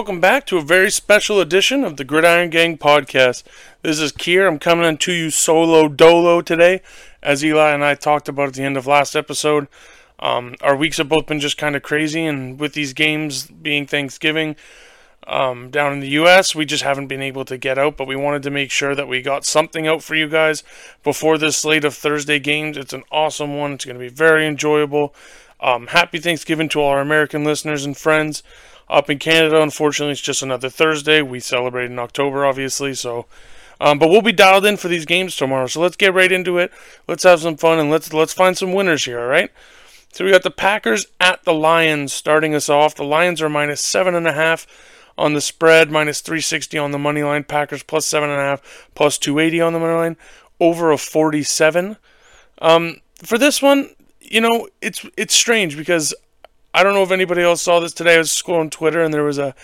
Welcome back to a very special edition of the Gridiron Gang podcast. This is Kier. I'm coming in to you solo dolo today. As Eli and I talked about at the end of last episode, um, our weeks have both been just kind of crazy, and with these games being Thanksgiving um, down in the U.S., we just haven't been able to get out. But we wanted to make sure that we got something out for you guys before this slate of Thursday games. It's an awesome one. It's going to be very enjoyable. Um, happy Thanksgiving to all our American listeners and friends. Up in Canada, unfortunately, it's just another Thursday. We celebrate in October, obviously, so. Um, but we'll be dialed in for these games tomorrow. So let's get right into it. Let's have some fun and let's let's find some winners here. All right. So we got the Packers at the Lions starting us off. The Lions are minus seven and a half on the spread, minus 360 on the money line. Packers plus seven and a half, plus 280 on the money line. Over a 47. Um, for this one, you know, it's it's strange because I don't know if anybody else saw this today. I was scrolling Twitter and there was a,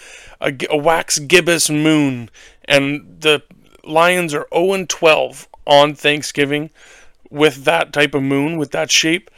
a, a wax gibbous moon, and the Lions are 0 12 on Thanksgiving with that type of moon, with that shape.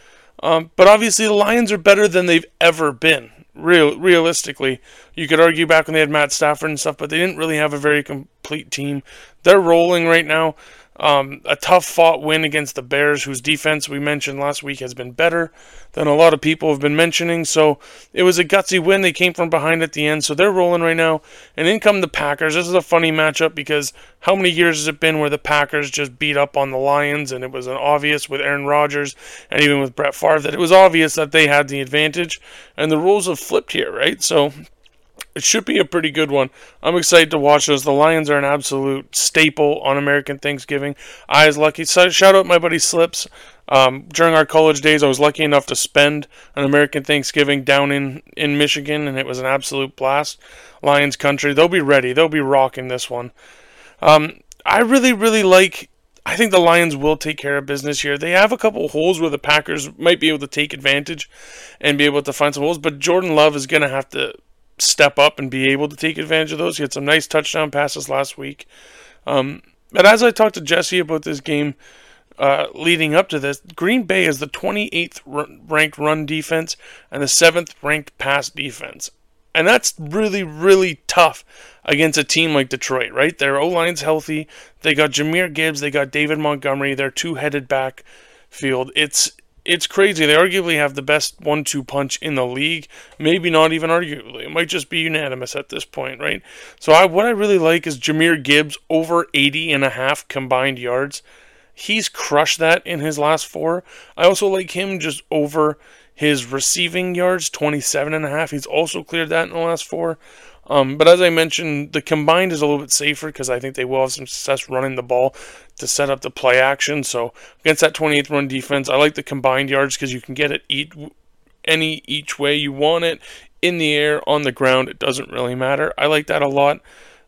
Um, but obviously, the Lions are better than they've ever been. Real, realistically, you could argue back when they had Matt Stafford and stuff, but they didn't really have a very complete team. They're rolling right now. Um, a tough fought win against the Bears, whose defense we mentioned last week has been better than a lot of people have been mentioning. So it was a gutsy win. They came from behind at the end, so they're rolling right now. And in come the Packers. This is a funny matchup because how many years has it been where the Packers just beat up on the Lions, and it was an obvious with Aaron Rodgers and even with Brett Favre that it was obvious that they had the advantage, and the rules have flipped here, right? So it should be a pretty good one. I'm excited to watch those. The Lions are an absolute staple on American Thanksgiving. I was lucky. So shout out my buddy Slips. Um, during our college days, I was lucky enough to spend an American Thanksgiving down in, in Michigan, and it was an absolute blast. Lions country. They'll be ready. They'll be rocking this one. Um, I really, really like. I think the Lions will take care of business here. They have a couple holes where the Packers might be able to take advantage and be able to find some holes, but Jordan Love is going to have to step up and be able to take advantage of those. He had some nice touchdown passes last week. Um, but as I talked to Jesse about this game uh, leading up to this, Green Bay is the 28th ranked run defense and the 7th ranked pass defense. And that's really, really tough against a team like Detroit, right? Their O line's healthy. They got Jahmyr Gibbs. They got David Montgomery. They're two headed back field. It's it's crazy. They arguably have the best one two punch in the league. Maybe not even arguably. It might just be unanimous at this point, right? So I, what I really like is Jahmyr Gibbs over 80 and a half combined yards. He's crushed that in his last four. I also like him just over his receiving yards, 27 and a half. He's also cleared that in the last four. Um, but as I mentioned, the combined is a little bit safer because I think they will have some success running the ball to set up the play action. So against that 28th run defense, I like the combined yards because you can get it each, any each way you want it in the air, on the ground. It doesn't really matter. I like that a lot.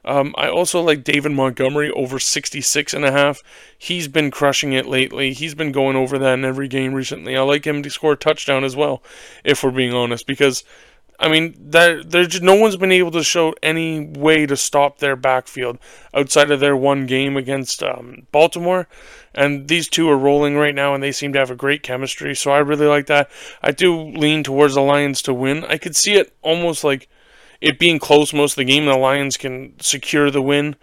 Um, I also like David Montgomery over 66 and a half. He's been crushing it lately. He's been going over that in every game recently. I like him to score a touchdown as well, if we're being honest, because I mean, there, there's no one's been able to show any way to stop their backfield outside of their one game against um, Baltimore. And these two are rolling right now, and they seem to have a great chemistry. So I really like that. I do lean towards the Lions to win. I could see it almost like it being close most of the game. The Lions can secure the win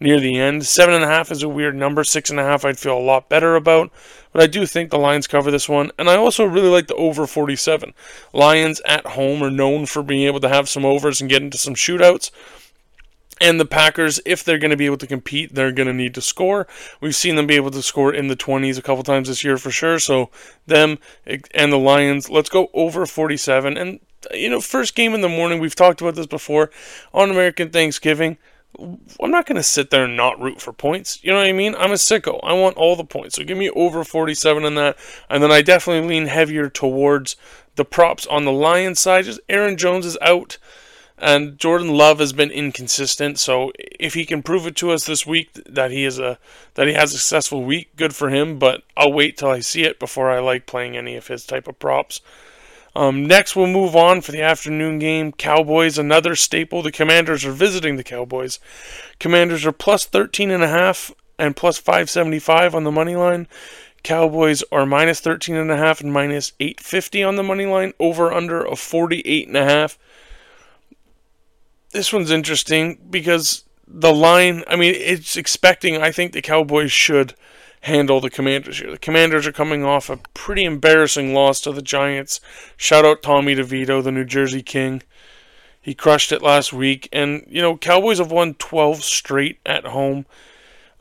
near the end. Seven and a half is a weird number. Six and a half, I'd feel a lot better about. But I do think the Lions cover this one. And I also really like the over 47. Lions at home are known for being able to have some overs and get into some shootouts. And the Packers, if they're going to be able to compete, they're going to need to score. We've seen them be able to score in the 20s a couple times this year for sure. So, them and the Lions, let's go over 47. And, you know, first game in the morning, we've talked about this before on American Thanksgiving. I'm not going to sit there and not root for points. You know what I mean? I'm a sicko. I want all the points. So give me over 47 in that. And then I definitely lean heavier towards the props on the Lions side. Just Aaron Jones is out. And Jordan Love has been inconsistent, so if he can prove it to us this week that he is a that he has a successful week, good for him. But I'll wait till I see it before I like playing any of his type of props. Um, next, we'll move on for the afternoon game. Cowboys, another staple. The Commanders are visiting the Cowboys. Commanders are plus 13 and a half and plus 575 on the money line. Cowboys are minus 13 and a half and minus 850 on the money line. Over under of 48 and a half. this one's interesting because the line, I mean, it's expecting, I think the Cowboys should handle the Commanders here. The Commanders are coming off a pretty embarrassing loss to the Giants. Shout out Tommy DeVito, the New Jersey King. He crushed it last week. And, you know, Cowboys have won 12 straight at home.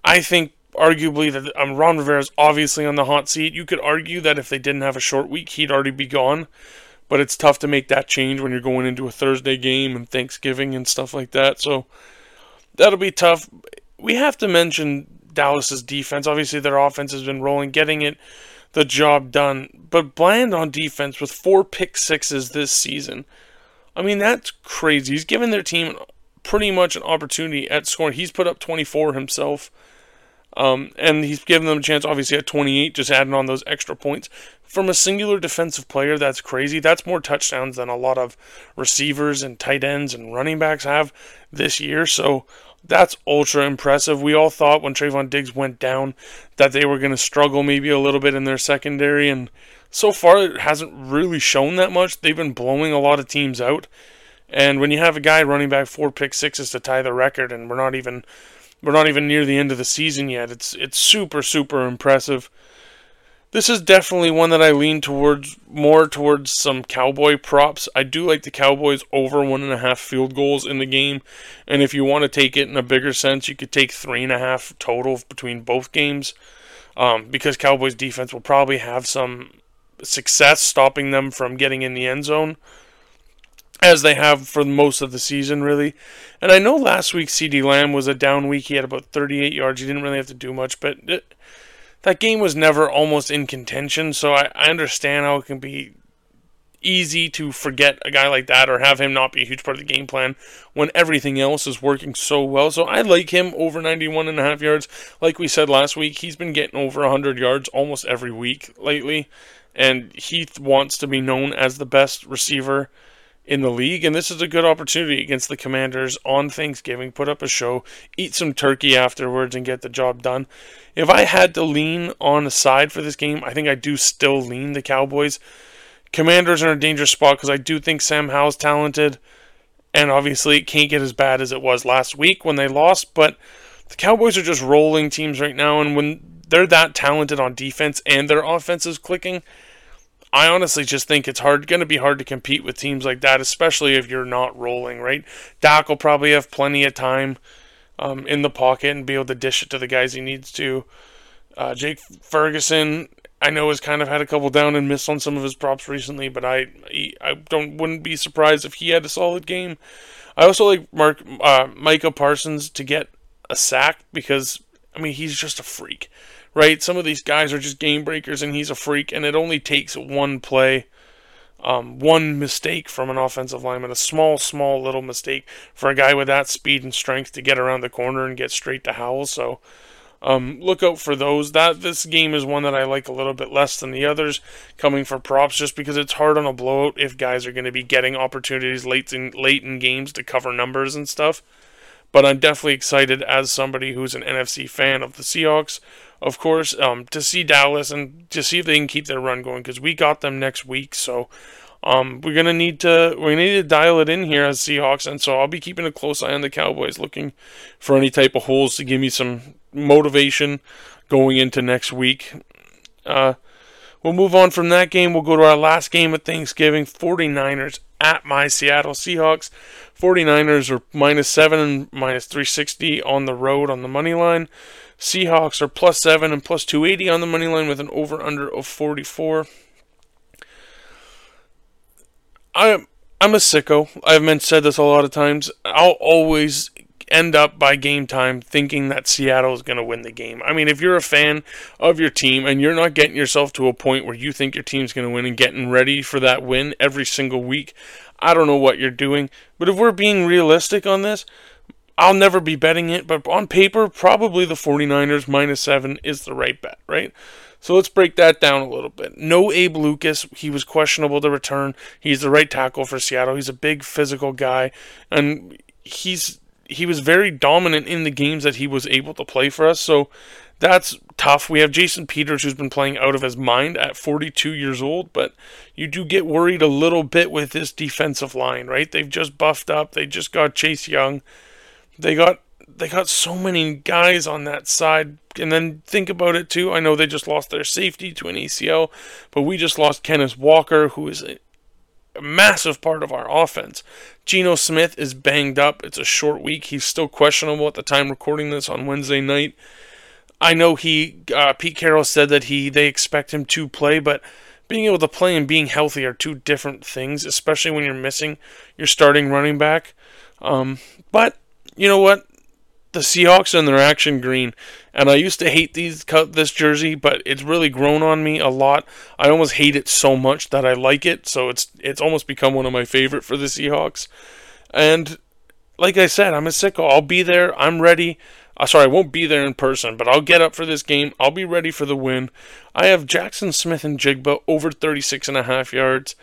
I think arguably that um, Ron is obviously on the hot seat. You could argue that if they didn't have a short week, he'd already be gone. But it's tough to make that change when you're going into a Thursday game and Thanksgiving and stuff like that. So that'll be tough. We have to mention Dallas's defense. Obviously, their offense has been rolling, getting it the job done. But Bland on defense with four pick sixes this season. I mean, that's crazy. He's given their team pretty much an opportunity at scoring. He's put up 24 himself. Um, and he's given them a chance, obviously, at 28, just adding on those extra points. From a singular defensive player, that's crazy. That's more touchdowns than a lot of receivers and tight ends and running backs have this year. So that's ultra impressive. We all thought when Trevon Diggs went down that they were going to struggle maybe a little bit in their secondary, and so far it hasn't really shown that much. They've been blowing a lot of teams out. And when you have a guy running back four pick sixes to tie the record, and we're not even we're not even near the end of the season yet, it's it's super super impressive. This is definitely one that I lean towards more towards some cowboy props. I do like the Cowboys over one and a half field goals in the game, and if you want to take it in a bigger sense, you could take three and a half total between both games, um, because Cowboys defense will probably have some success stopping them from getting in the end zone, as they have for most of the season, really. And I know last week CeeDee Lamb was a down week; he had about 38 yards. He didn't really have to do much, but. It, that game was never almost in contention, so I, I understand how it can be easy to forget a guy like that or have him not be a huge part of the game plan when everything else is working so well. So I like him over 91 and a half yards. Like we said last week, he's been getting over 100 yards almost every week lately, and he wants to be known as the best receiver in the league, and this is a good opportunity against the Commanders on Thanksgiving. Put up a show, eat some turkey afterwards, and get the job done. If I had to lean on a side for this game, I think I do still lean the Cowboys. Commanders are in a dangerous spot because I do think Sam Howell's talented, and obviously it can't get as bad as it was last week when they lost. But the Cowboys are just rolling teams right now, and when they're that talented on defense and their offense is clicking I honestly just think it's hard going to be hard to compete with teams like that, especially if you're not rolling, right? Dak will probably have plenty of time um, in the pocket and be able to dish it to the guys he needs to. Uh, Jake Ferguson, I know has kind of had a couple down and miss on some of his props recently, but I I don't wouldn't be surprised if he had a solid game. I also like Mark uh, Micah Parsons to get a sack because I mean he's just a freak right? Some of these guys are just game breakers, and he's a freak, and it only takes one play, um, one mistake from an offensive lineman, a small, small little mistake for a guy with that speed and strength to get around the corner and get straight to Howell. So um, look out for those. That this game is one that I like a little bit less than the others, coming for props, just because it's hard on a blowout if guys are going to be getting opportunities late in late in games to cover numbers and stuff. But I'm definitely excited as somebody who's an NFC fan of the Seahawks of course, um, to see Dallas and to see if they can keep their run going because we got them next week. So um, we're gonna need to we need to dial it in here as Seahawks, and so I'll be keeping a close eye on the Cowboys, looking for any type of holes to give me some motivation going into next week. Uh, we'll move on from that game. We'll go to our last game of Thanksgiving 49ers at my Seattle Seahawks. 49ers are minus 7 and minus 360 on the road on the money line. Seahawks are plus 7 and plus 280 on the money line with an over under of 44. I I'm a sicko. I've said this a lot of times. I'll always end up by game time thinking that Seattle is going to win the game. I mean, if you're a fan of your team and you're not getting yourself to a point where you think your team's going to win and getting ready for that win every single week, I don't know what you're doing. But if we're being realistic on this, I'll never be betting it, but on paper, probably the 49ers minus seven is the right bet, right? So let's break that down a little bit. No Abe Lucas. He was questionable to return. He's the right tackle for Seattle. He's a big physical guy, and he's he was very dominant in the games that he was able to play for us. So that's tough. We have Jason Peters who's been playing out of his mind at 42 years old, but you do get worried a little bit with this defensive line, right? They've just buffed up. They just got Chase Young. They got they got so many guys on that side. And then think about it too. I know they just lost their safety to an ACL, but we just lost Kenneth Walker, who is a massive part of our offense. Geno Smith is banged up. It's a short week. He's still questionable at the time recording this on Wednesday night. I know he uh, Pete Carroll said that he they expect him to play, but being able to play and being healthy are two different things, especially when you're missing your starting running back. Um, but you know what? The Seahawks and their action green, and I used to hate these cut this jersey, but it's really grown on me a lot. I almost hate it so much that I like it, so it's it's almost become one of my favorite for the Seahawks. And like I said, I'm a sicko. I'll be there. I'm ready. Uh, sorry, I won't be there in person, but I'll get up for this game. I'll be ready for the win. I have Jackson Smith-Njigba over 36 and a half yards.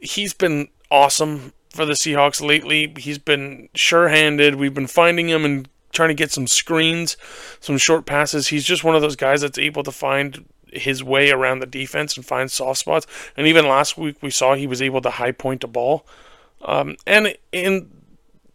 He's been awesome for the Seahawks lately. He's been sure-handed. We've been finding him and trying to get some screens, some short passes. He's just one of those guys that's able to find his way around the defense and find soft spots. And even last week, we saw he was able to high point a ball. Um, and in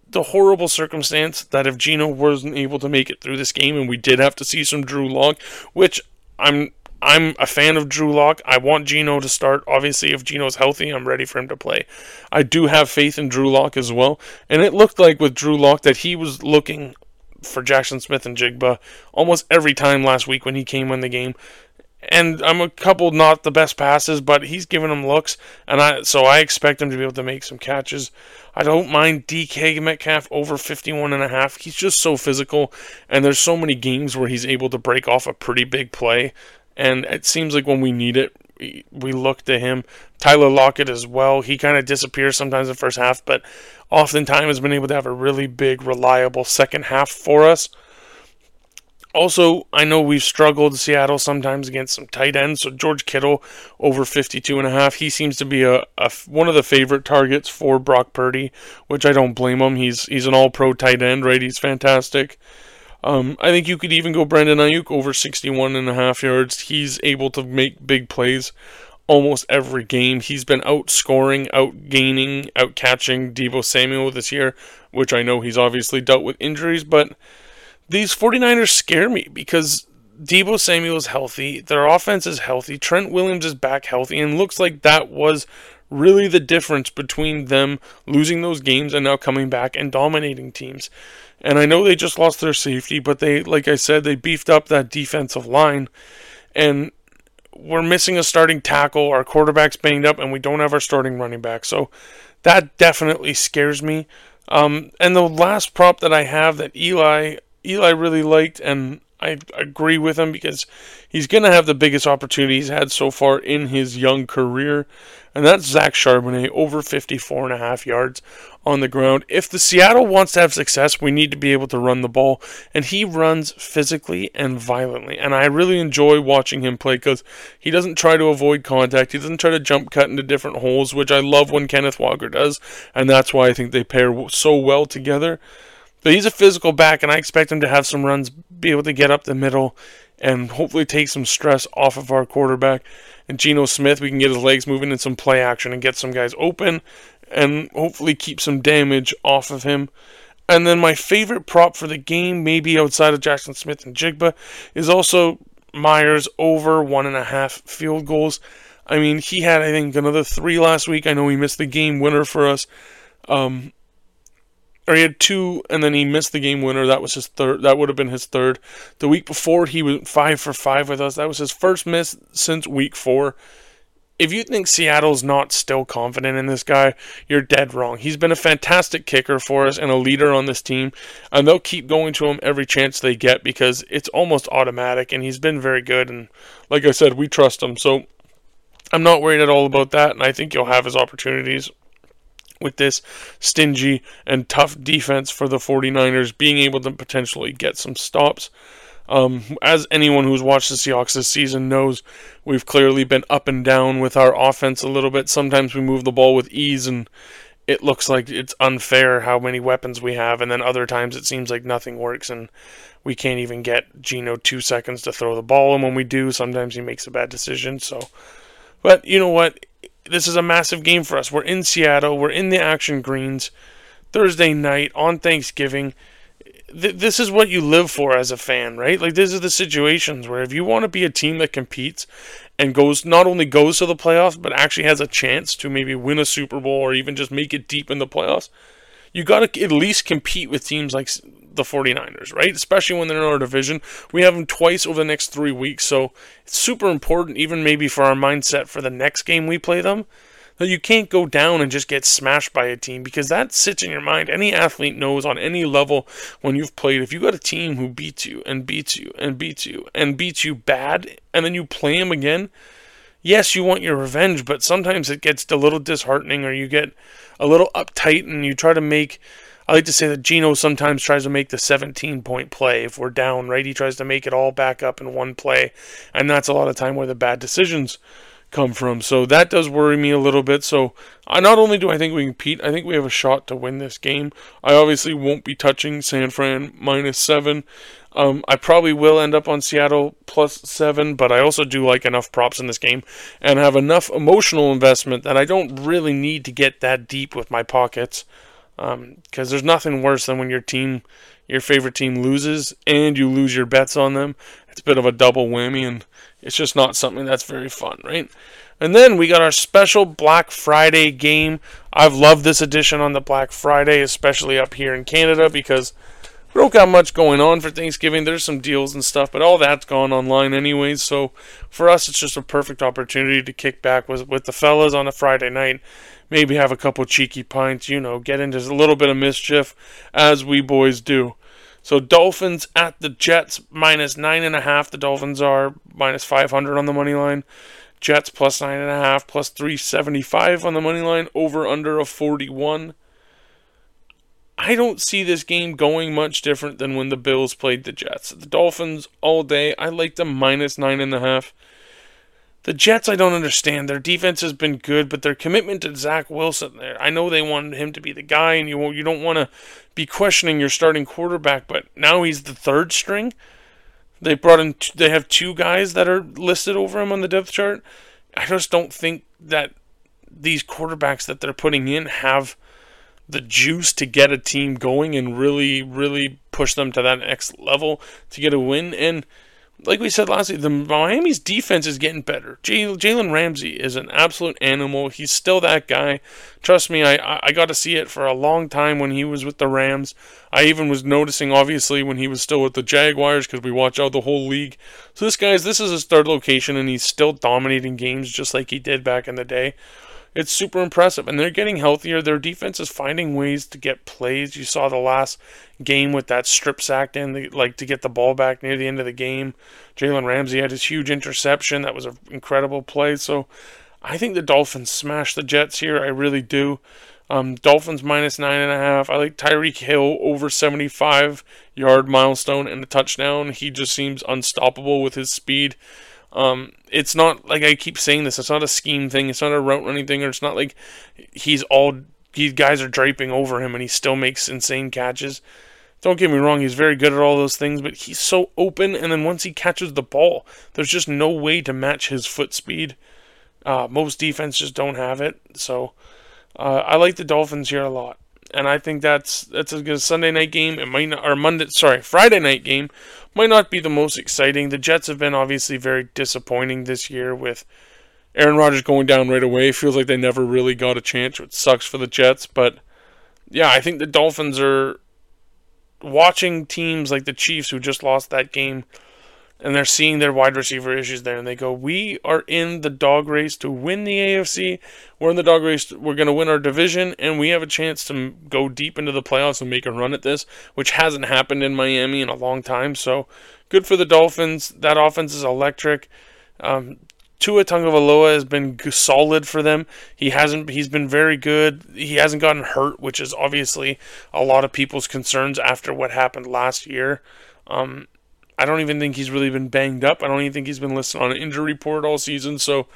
the horrible circumstance that if Geno wasn't able to make it through this game and we did have to see some Drew Lock, which I'm I'm a fan of Drew Lock. I want Geno to start. Obviously, if Geno's healthy, I'm ready for him to play. I do have faith in Drew Lock as well. And it looked like with Drew Lock that he was looking for Jackson Smith-Njigba almost every time last week when he came in the game and I'm a couple not the best passes, but he's giving them looks, and I so I expect him to be able to make some catches. I don't mind DK Metcalf over 51 and a half. He's just so physical, and there's so many games where he's able to break off a pretty big play, and it seems like when we need it, we look to him. Tyler Lockett as well. He kind of disappears sometimes in the first half, but oftentimes has been able to have a really big, reliable second half for us. Also, I know we've struggled Seattle sometimes against some tight ends. So George Kittle over 52 and a half. He seems to be a, a one of the favorite targets for Brock Purdy, which I don't blame him. He's he's an all-pro tight end, right? He's fantastic. Um, I think you could even go Brandon Aiyuk over 61 and a half yards. He's able to make big plays almost every game. He's been outscoring, outgaining, outcatching Deebo Samuel this year, which I know he's obviously dealt with injuries, but these 49ers scare me because Deebo Samuel is healthy, their offense is healthy, Trent Williams is back healthy, and looks like that was really the difference between them losing those games and now coming back and dominating teams. And I know they just lost their safety, but they, like I said, they beefed up that defensive line. And we're missing a starting tackle. Our quarterback's banged up, and we don't have our starting running back. So that definitely scares me. Um, and the last prop that I have that Eli Eli really liked, and I agree with him because he's going to have the biggest opportunity he's had so far in his young career, and that's Zach Charbonnet over 54 and a half yards on the ground. If the Seattle wants to have success, we need to be able to run the ball, and he runs physically and violently, and I really enjoy watching him play because he doesn't try to avoid contact, he doesn't try to jump cut into different holes, which I love when Kenneth Walker does, and that's why I think they pair so well together. But he's a physical back, and I expect him to have some runs, be able to get up the middle, and hopefully take some stress off of our quarterback. And Geno Smith, we can get his legs moving in some play action and get some guys open, and hopefully keep some damage off of him. And then my favorite prop for the game, maybe outside of Jackson Smith-Njigba, is also Myers over one and a half field goals. I mean, he had I think another three last week. I know he missed the game winner for us. Um, or he had two, and then he missed the game winner. That was his third. That would have been his third. The week before, he went five for five with us. That was his first miss since week four. If you think Seattle's not still confident in this guy, you're dead wrong. He's been a fantastic kicker for us and a leader on this team, and they'll keep going to him every chance they get because it's almost automatic, and he's been very good. And like I said, we trust him. So I'm not worried at all about that, and I think he'll have his opportunities with this stingy and tough defense for the 49ers being able to potentially get some stops. Um, as anyone who's watched the Seahawks this season knows, we've clearly been up and down with our offense a little bit. Sometimes we move the ball with ease, and it looks like it's unfair how many weapons we have, and then other times it seems like nothing works and we can't even get Geno two seconds to throw the ball, and when we do, sometimes he makes a bad decision. So, but you know what? This is a massive game for us. We're in Seattle. We're in the Action Greens Thursday night on Thanksgiving. Th- this is what you live for as a fan, right? Like these are the situations where if you want to be a team that competes and goes not only goes to the playoffs but actually has a chance to maybe win a Super Bowl or even just make it deep in the playoffs, you got to at least compete with teams like the 49ers, right? Especially when they're in our division. We have them twice over the next three weeks, so it's super important, even maybe for our mindset for the next game we play them, you can't go down and just get smashed by a team because that sits in your mind. Any athlete knows on any level when you've played, if you got a team who beats you and beats you and beats you and beats you bad, and then you play them again. Yes, you want your revenge, but sometimes it gets a little disheartening or you get a little uptight and you try to make I like to say that Geno sometimes tries to make the 17 point play if we're down, right? He tries to make it all back up in one play, and that's a lot of time where the bad decisions come from. So that does worry me a little bit. So I not only do I think we compete, I think we have a shot to win this game. I obviously won't be touching San Fran minus seven. Um, I probably will end up on Seattle plus seven, but I also do like enough props in this game and have enough emotional investment that I don't really need to get that deep with my pockets because um, there's nothing worse than when your team, your favorite team, loses and you lose your bets on them. It's a bit of a double whammy, and it's just not something that's very fun, right? And then we got our special Black Friday game. I've loved this edition on the Black Friday, especially up here in Canada, because we don't got much going on for Thanksgiving. There's some deals and stuff, but all that's gone online anyways. So for us, it's just a perfect opportunity to kick back with with the fellas on a Friday night maybe have a couple cheeky pints, you know, get into a little bit of mischief as we boys do. So Dolphins at the Jets minus nine and a half. The Dolphins are minus five hundred on the money line. Jets plus nine and a half, plus three seventy five on the money line. Over under a forty one. I don't see this game going much different than when the Bills played the Jets. The Dolphins all day. I like them minus nine and a half. The Jets, I don't understand. Their defense has been good, but their commitment to Zach Wilson there. I know they wanted him to be the guy, and you you don't want to be questioning your starting quarterback, but now he's the third string. They brought in. They have two guys that are listed over him on the depth chart. I just don't think that these quarterbacks that they're putting in have the juice to get a team going and really, really push them to that next level to get a win. And like we said last week, the Miami's defense is getting better. Jalen Ramsey is an absolute animal. He's still that guy. Trust me, I I got to see it for a long time when he was with the Rams. I even was noticing, obviously, when he was still with the Jaguars because we watch out the whole league. So this guy's this is his third location, and he's still dominating games just like he did back in the day. It's super impressive, and they're getting healthier. Their defense is finding ways to get plays. You saw the last game with that strip sack and like to get the ball back near the end of the game. Jalen Ramsey had his huge interception. That was an incredible play. So I think the Dolphins smash the Jets here. I really do. Um, Dolphins minus nine and a half. I like Tyreek Hill over 75 yard milestone and a touchdown. He just seems unstoppable with his speed. Um, it's not like I keep saying this. It's not a scheme thing. It's not a route running thing. Or it's not like he's all these guys are draping over him and he still makes insane catches. Don't get me wrong. He's very good at all those things, but he's so open. And then once he catches the ball, there's just no way to match his foot speed. Uh, most defense just don't have it. So uh, I like the Dolphins here a lot and I think that's that's a good Sunday night game. It might not, or Monday, sorry, Friday night game might not be the most exciting. The Jets have been obviously very disappointing this year with Aaron Rodgers going down right away. It feels like they never really got a chance, which sucks for the Jets. But yeah, I think the Dolphins are watching teams like the Chiefs who just lost that game and they're seeing their wide receiver issues there, and they go, "We are in the dog race to win the AFC. We're in the dog race. We're going to win our division, and we have a chance to go deep into the playoffs and make a run at this, which hasn't happened in Miami in a long time. So, good for the Dolphins. That offense is electric. Um, Tua Tagovailoa has been solid for them. He hasn't. He's been very good. He hasn't gotten hurt, which is obviously a lot of people's concerns after what happened last year. Um, I don't even think he's really been banged up. I don't even think he's been listed on an injury report all season. So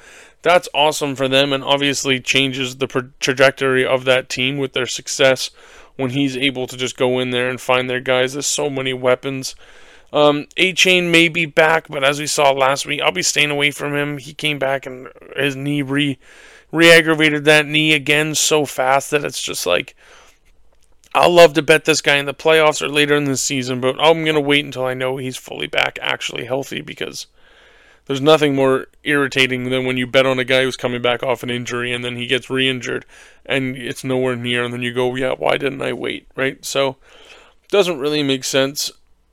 that's awesome for them and obviously changes the pro- trajectory of that team with their success when he's able to just go in there and find their guys. There's so many weapons. Um, Achane may be back, but as we saw last week, I'll be staying away from him. He came back and his knee re re-aggravated that knee again so fast that it's just like I'll love to bet this guy in the playoffs or later in the season, but I'm going to wait until I know he's fully back, actually healthy, because there's nothing more irritating than when you bet on a guy who's coming back off an injury and then he gets re injured and it's nowhere near, and then you go, yeah, why didn't I wait, right? So, doesn't really make sense.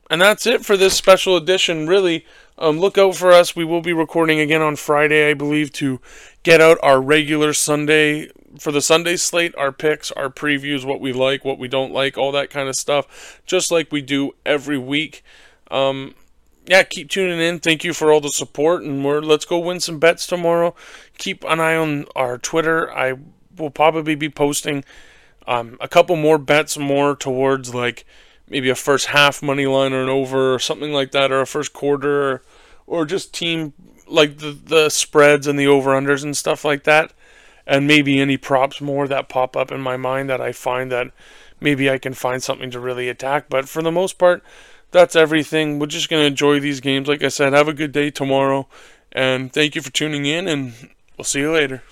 And that's it for this special edition, really. Um, look out for us. We will be recording again on Friday, I believe, to get out our regular Sunday for the Sunday slate, our picks, our previews, what we like, what we don't like, all that kind of stuff, just like we do every week. Um, yeah, keep tuning in. Thank you for all the support, and we're let's go win some bets tomorrow. Keep an eye on our Twitter. I will probably be posting um, a couple more bets, more towards like maybe a first half money line or an over or something like that, or a first quarter, or, or just team like the the spreads and the over unders and stuff like that and maybe any props more that pop up in my mind that I find that maybe I can find something to really attack. But for the most part, that's everything. We're just going to enjoy these games. Like I said, have a good day tomorrow. And thank you for tuning in, and we'll see you later.